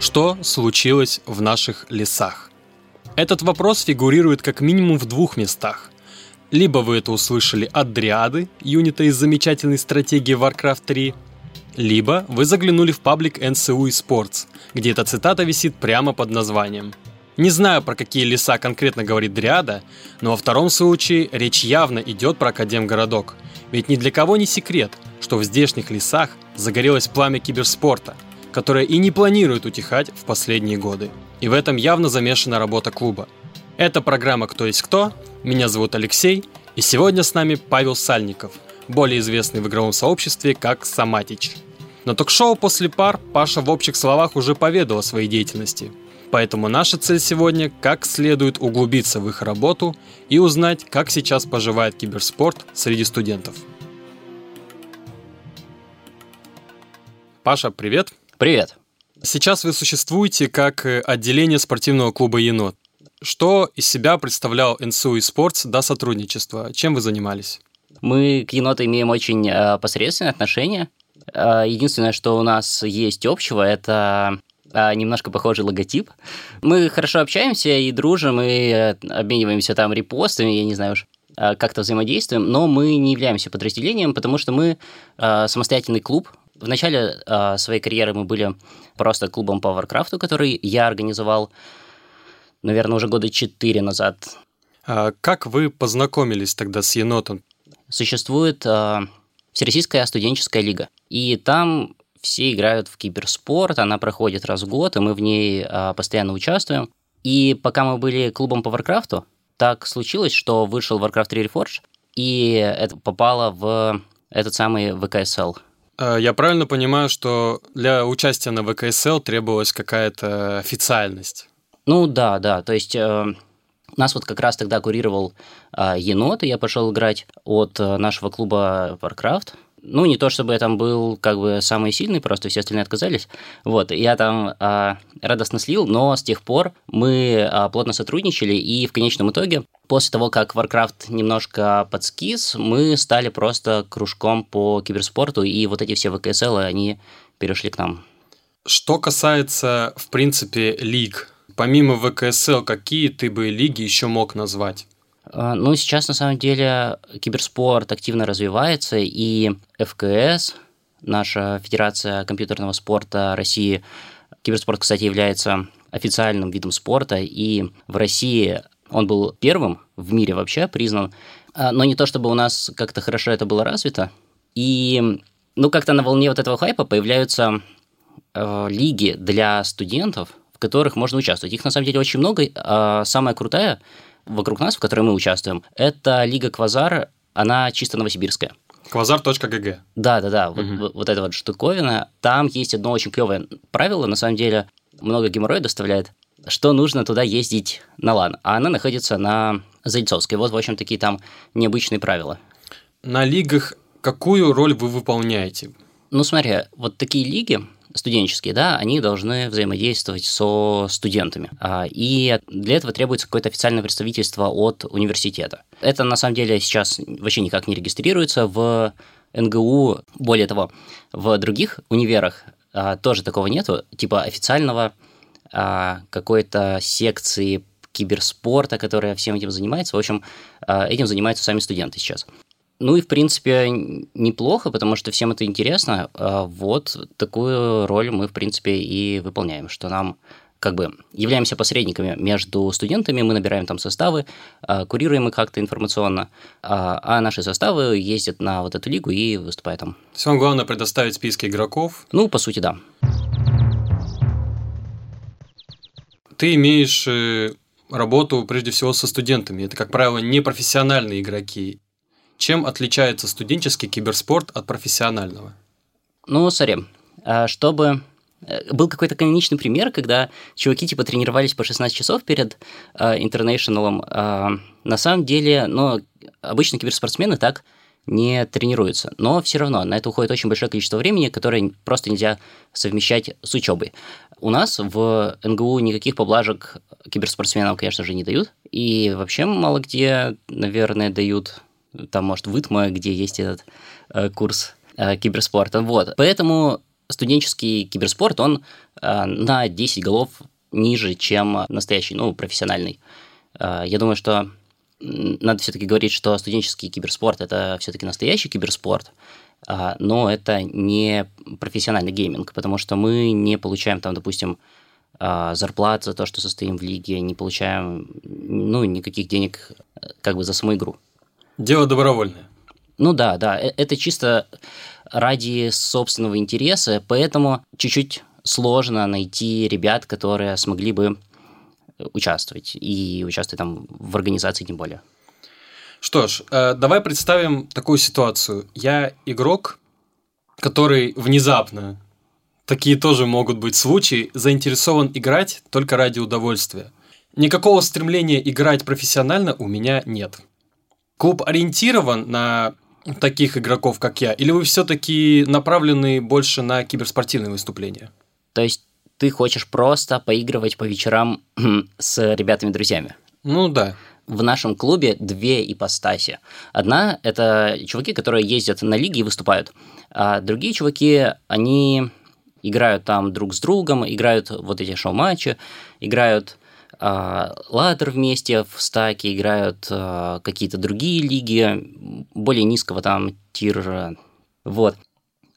Что случилось в наших лесах? Этот вопрос фигурирует как минимум в двух местах. Либо вы это услышали от Дриады, юнита из замечательной стратегии Warcraft 3, либо вы заглянули в паблик NCU Sports, где эта цитата висит прямо под названием. Не знаю, про какие леса конкретно говорит Дриада, но во втором случае речь явно идет про Академгородок. Ведь ни для кого не секрет, что в здешних лесах загорелось пламя киберспорта – которая и не планирует утихать в последние годы. И в этом явно замешана работа клуба. Это программа «Кто есть кто?». Меня зовут Алексей, и сегодня с нами Павел Сальников, более известный в игровом сообществе как Саматич. На ток-шоу «После пар» Паша в общих словах уже поведал о своей деятельности. Поэтому наша цель сегодня – как следует углубиться в их работу и узнать, как сейчас поживает киберспорт среди студентов. Паша, привет! Привет. Сейчас вы существуете как э, отделение спортивного клуба «Енот». Что из себя представлял НСУ и спортс до сотрудничества? Чем вы занимались? Мы к еноту имеем очень э, посредственное отношение. Э, единственное, что у нас есть общего, это э, немножко похожий логотип. Мы хорошо общаемся и дружим, и обмениваемся там репостами, я не знаю уж как-то взаимодействуем, но мы не являемся подразделением, потому что мы э, самостоятельный клуб, в начале э, своей карьеры мы были просто клубом по Варкрафту, который я организовал, наверное, уже года четыре назад. А как вы познакомились тогда с енотом? Существует э, Всероссийская студенческая лига, и там все играют в киберспорт, она проходит раз в год, и мы в ней э, постоянно участвуем. И пока мы были клубом по Варкрафту, так случилось, что вышел Warcraft 3 Reforged, и это попало в этот самый ВКСЛ – Э, я правильно понимаю, что для участия на ВКСЛ требовалась какая-то официальность? Ну да, да. То есть э, нас вот как раз тогда курировал э, енот, и я пошел играть от э, нашего клуба Warcraft. Ну, не то чтобы я там был как бы самый сильный, просто все остальные отказались. Вот, я там э, радостно слил, но с тех пор мы э, плотно сотрудничали, и в конечном итоге, после того, как Warcraft немножко подскис, мы стали просто кружком по киберспорту, и вот эти все ВКСЛ, они перешли к нам. Что касается, в принципе, лиг, помимо ВКСЛ, какие ты бы лиги еще мог назвать? А, ну, сейчас на самом деле киберспорт активно развивается, и ФКС, наша Федерация компьютерного спорта России, киберспорт, кстати, является официальным видом спорта, и в России он был первым в мире вообще признан, а, но не то чтобы у нас как-то хорошо это было развито, и ну как-то на волне вот этого хайпа появляются э, лиги для студентов, в которых можно участвовать. Их на самом деле очень много. А самая крутая вокруг нас, в которой мы участвуем, это Лига Квазар, она чисто новосибирская. Квазар.гг. Да, да, да, угу. вот, вот эта вот штуковина. Там есть одно очень клевое правило, на самом деле много геморроя доставляет, что нужно туда ездить на лан, а она находится на Зайцовской. Вот, в общем, такие там необычные правила. На лигах какую роль вы выполняете? Ну, смотри, вот такие лиги, студенческие, да, они должны взаимодействовать со студентами. А, и для этого требуется какое-то официальное представительство от университета. Это на самом деле сейчас вообще никак не регистрируется в НГУ. Более того, в других универах а, тоже такого нету, типа официального какой-то секции киберспорта, которая всем этим занимается. В общем, этим занимаются сами студенты сейчас. Ну и, в принципе, неплохо, потому что всем это интересно. А вот такую роль мы, в принципе, и выполняем, что нам как бы являемся посредниками между студентами, мы набираем там составы, а, курируем их как-то информационно, а, а наши составы ездят на вот эту лигу и выступают там. Вам главное предоставить списки игроков? Ну, по сути, да. Ты имеешь э, работу прежде всего со студентами. Это, как правило, не профессиональные игроки. Чем отличается студенческий киберспорт от профессионального? Ну, смотри, а, чтобы э, был какой-то каноничный пример, когда чуваки типа тренировались по 16 часов перед. Э, э, на самом деле, ну, обычно киберспортсмены так не тренируются. Но все равно на это уходит очень большое количество времени, которое просто нельзя совмещать с учебой. У нас в НГУ никаких поблажек киберспортсменам, конечно же, не дают. И вообще мало где, наверное, дают там, может, в ИТМО, где есть этот э, курс э, киберспорта. Вот. Поэтому студенческий киберспорт, он э, на 10 голов ниже, чем настоящий, ну, профессиональный. Э, я думаю, что надо все-таки говорить, что студенческий киберспорт это все-таки настоящий киберспорт, но это не профессиональный гейминг, потому что мы не получаем там, допустим, э, зарплат за то, что состоим в лиге, не получаем ну, никаких денег как бы за саму игру. Дело добровольное. Ну да, да, это чисто ради собственного интереса, поэтому чуть-чуть сложно найти ребят, которые смогли бы участвовать и участвовать там в организации тем более. Что ж, э, давай представим такую ситуацию. Я игрок, который внезапно, такие тоже могут быть случаи, заинтересован играть только ради удовольствия. Никакого стремления играть профессионально у меня нет. Клуб ориентирован на таких игроков, как я, или вы все-таки направлены больше на киберспортивные выступления? То есть ты хочешь просто поигрывать по вечерам с ребятами-друзьями? Ну да. В нашем клубе две ипостаси. Одна – это чуваки, которые ездят на лиги и выступают. А другие чуваки, они играют там друг с другом, играют вот эти шоу-матчи, играют а, ладер вместе в стаке, играют а, какие-то другие лиги, более низкого там тира. Вот.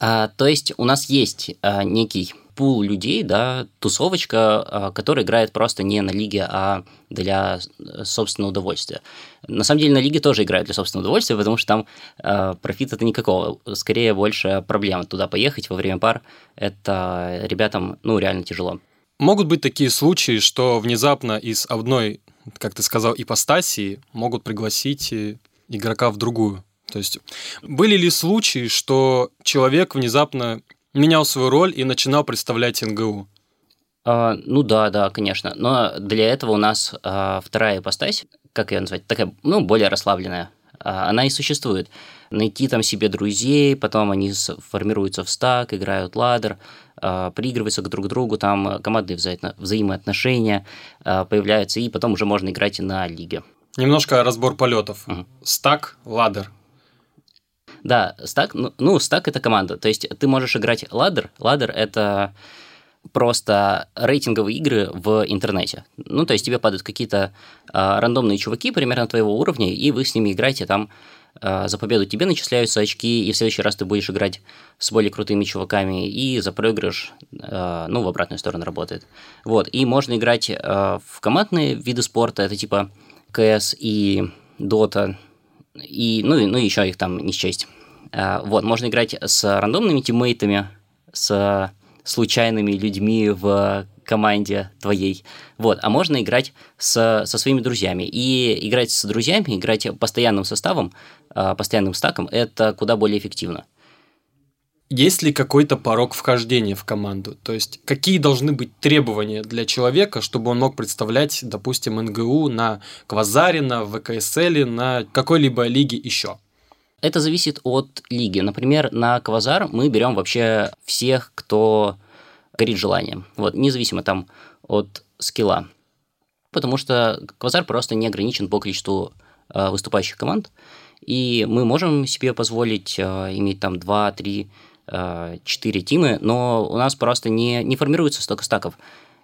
А, то есть у нас есть а, некий пул людей, да, тусовочка, а, которая играет просто не на лиге, а для собственного удовольствия. На самом деле на лиге тоже играют для собственного удовольствия, потому что там э, профита-то никакого. Скорее больше проблем туда поехать во время пар. Это ребятам, ну, реально тяжело. Могут быть такие случаи, что внезапно из одной, как ты сказал, ипостасии могут пригласить э, игрока в другую. То есть были ли случаи, что человек внезапно менял свою роль и начинал представлять НГУ? А, ну да, да, конечно. Но для этого у нас а, вторая ипостась, как ее назвать, такая, ну, более расслабленная. А, она и существует. Найти там себе друзей, потом они формируются в стак, играют ладер, а, приигрываются к друг другу, там командные вза- взаимоотношения а, появляются, и потом уже можно играть на лиге. Немножко разбор полетов. Угу. Стак, ладер. Да, стак, ну, ну, стак это команда. То есть ты можешь играть ладер. Ладер это просто рейтинговые игры в интернете. Ну, то есть тебе падают какие-то а, рандомные чуваки примерно твоего уровня, и вы с ними играете там а, за победу тебе начисляются очки, и в следующий раз ты будешь играть с более крутыми чуваками, и за проигрыш, а, ну, в обратную сторону работает. Вот, и можно играть а, в командные виды спорта, это типа КС и Дота, и, ну, ну, еще их там не счесть. Вот, можно играть с рандомными тиммейтами, с случайными людьми в команде твоей. Вот. А можно играть с, со своими друзьями. И играть с друзьями, играть постоянным составом, а, постоянным стаком, это куда более эффективно. Есть ли какой-то порог вхождения в команду? То есть, какие должны быть требования для человека, чтобы он мог представлять, допустим, НГУ на Квазаре, на ВКСЛ, на какой-либо лиге еще? Это зависит от лиги. Например, на Квазар мы берем вообще всех, кто горит желанием. Вот, независимо там от скилла. Потому что Квазар просто не ограничен по количеству э, выступающих команд. И мы можем себе позволить э, иметь там 2, 3, э, 4 тимы, но у нас просто не, не формируется столько стаков.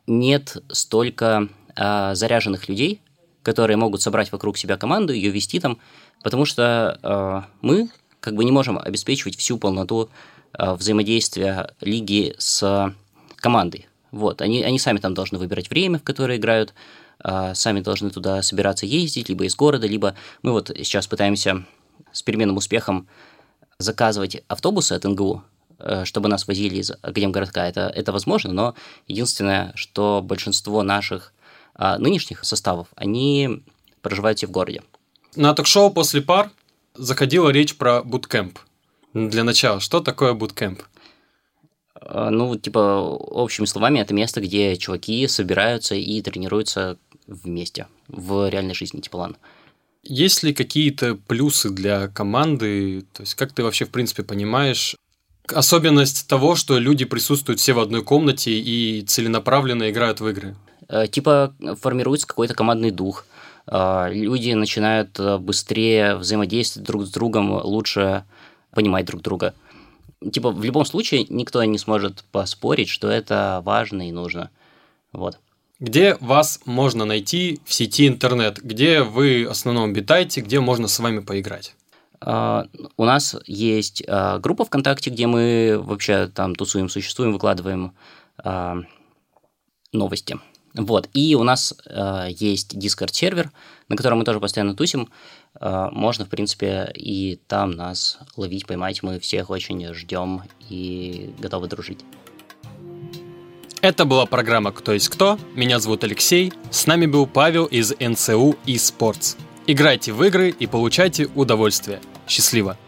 Нет столько э, заряженных людей, которые могут собрать вокруг себя команду, ее вести там, потому что э, мы как бы не можем обеспечивать всю полноту э, взаимодействия лиги с командой. Вот, они, они сами там должны выбирать время, в которое играют, э, сами должны туда собираться ездить, либо из города, либо мы вот сейчас пытаемся с переменным успехом заказывать автобусы от НГУ, э, чтобы нас возили из Академгородка. Это, это возможно, но единственное, что большинство наших нынешних составов, они проживают все в городе. На ток-шоу «После пар» заходила речь про буткемп. Для начала, что такое буткемп? А, ну, типа, общими словами, это место, где чуваки собираются и тренируются вместе в реальной жизни, типа лан. Есть ли какие-то плюсы для команды? То есть, как ты вообще, в принципе, понимаешь особенность того, что люди присутствуют все в одной комнате и целенаправленно играют в игры? Э, типа, формируется какой-то командный дух. Э, люди начинают э, быстрее взаимодействовать друг с другом, лучше понимать друг друга типа, в любом случае никто не сможет поспорить, что это важно и нужно. Вот. Где вас можно найти в сети интернет? Где вы в основном обитаете? Где можно с вами поиграть? Uh, у нас есть uh, группа ВКонтакте, где мы вообще там тусуем, существуем, выкладываем uh, новости. Вот. И у нас есть Discord-сервер, на котором мы тоже постоянно тусим. можно, в принципе, и там нас ловить, поймать. Мы всех очень ждем и готовы дружить. Это была программа «Кто есть кто?». Меня зовут Алексей. С нами был Павел из НСУ eSports. Играйте в игры и получайте удовольствие. Счастливо!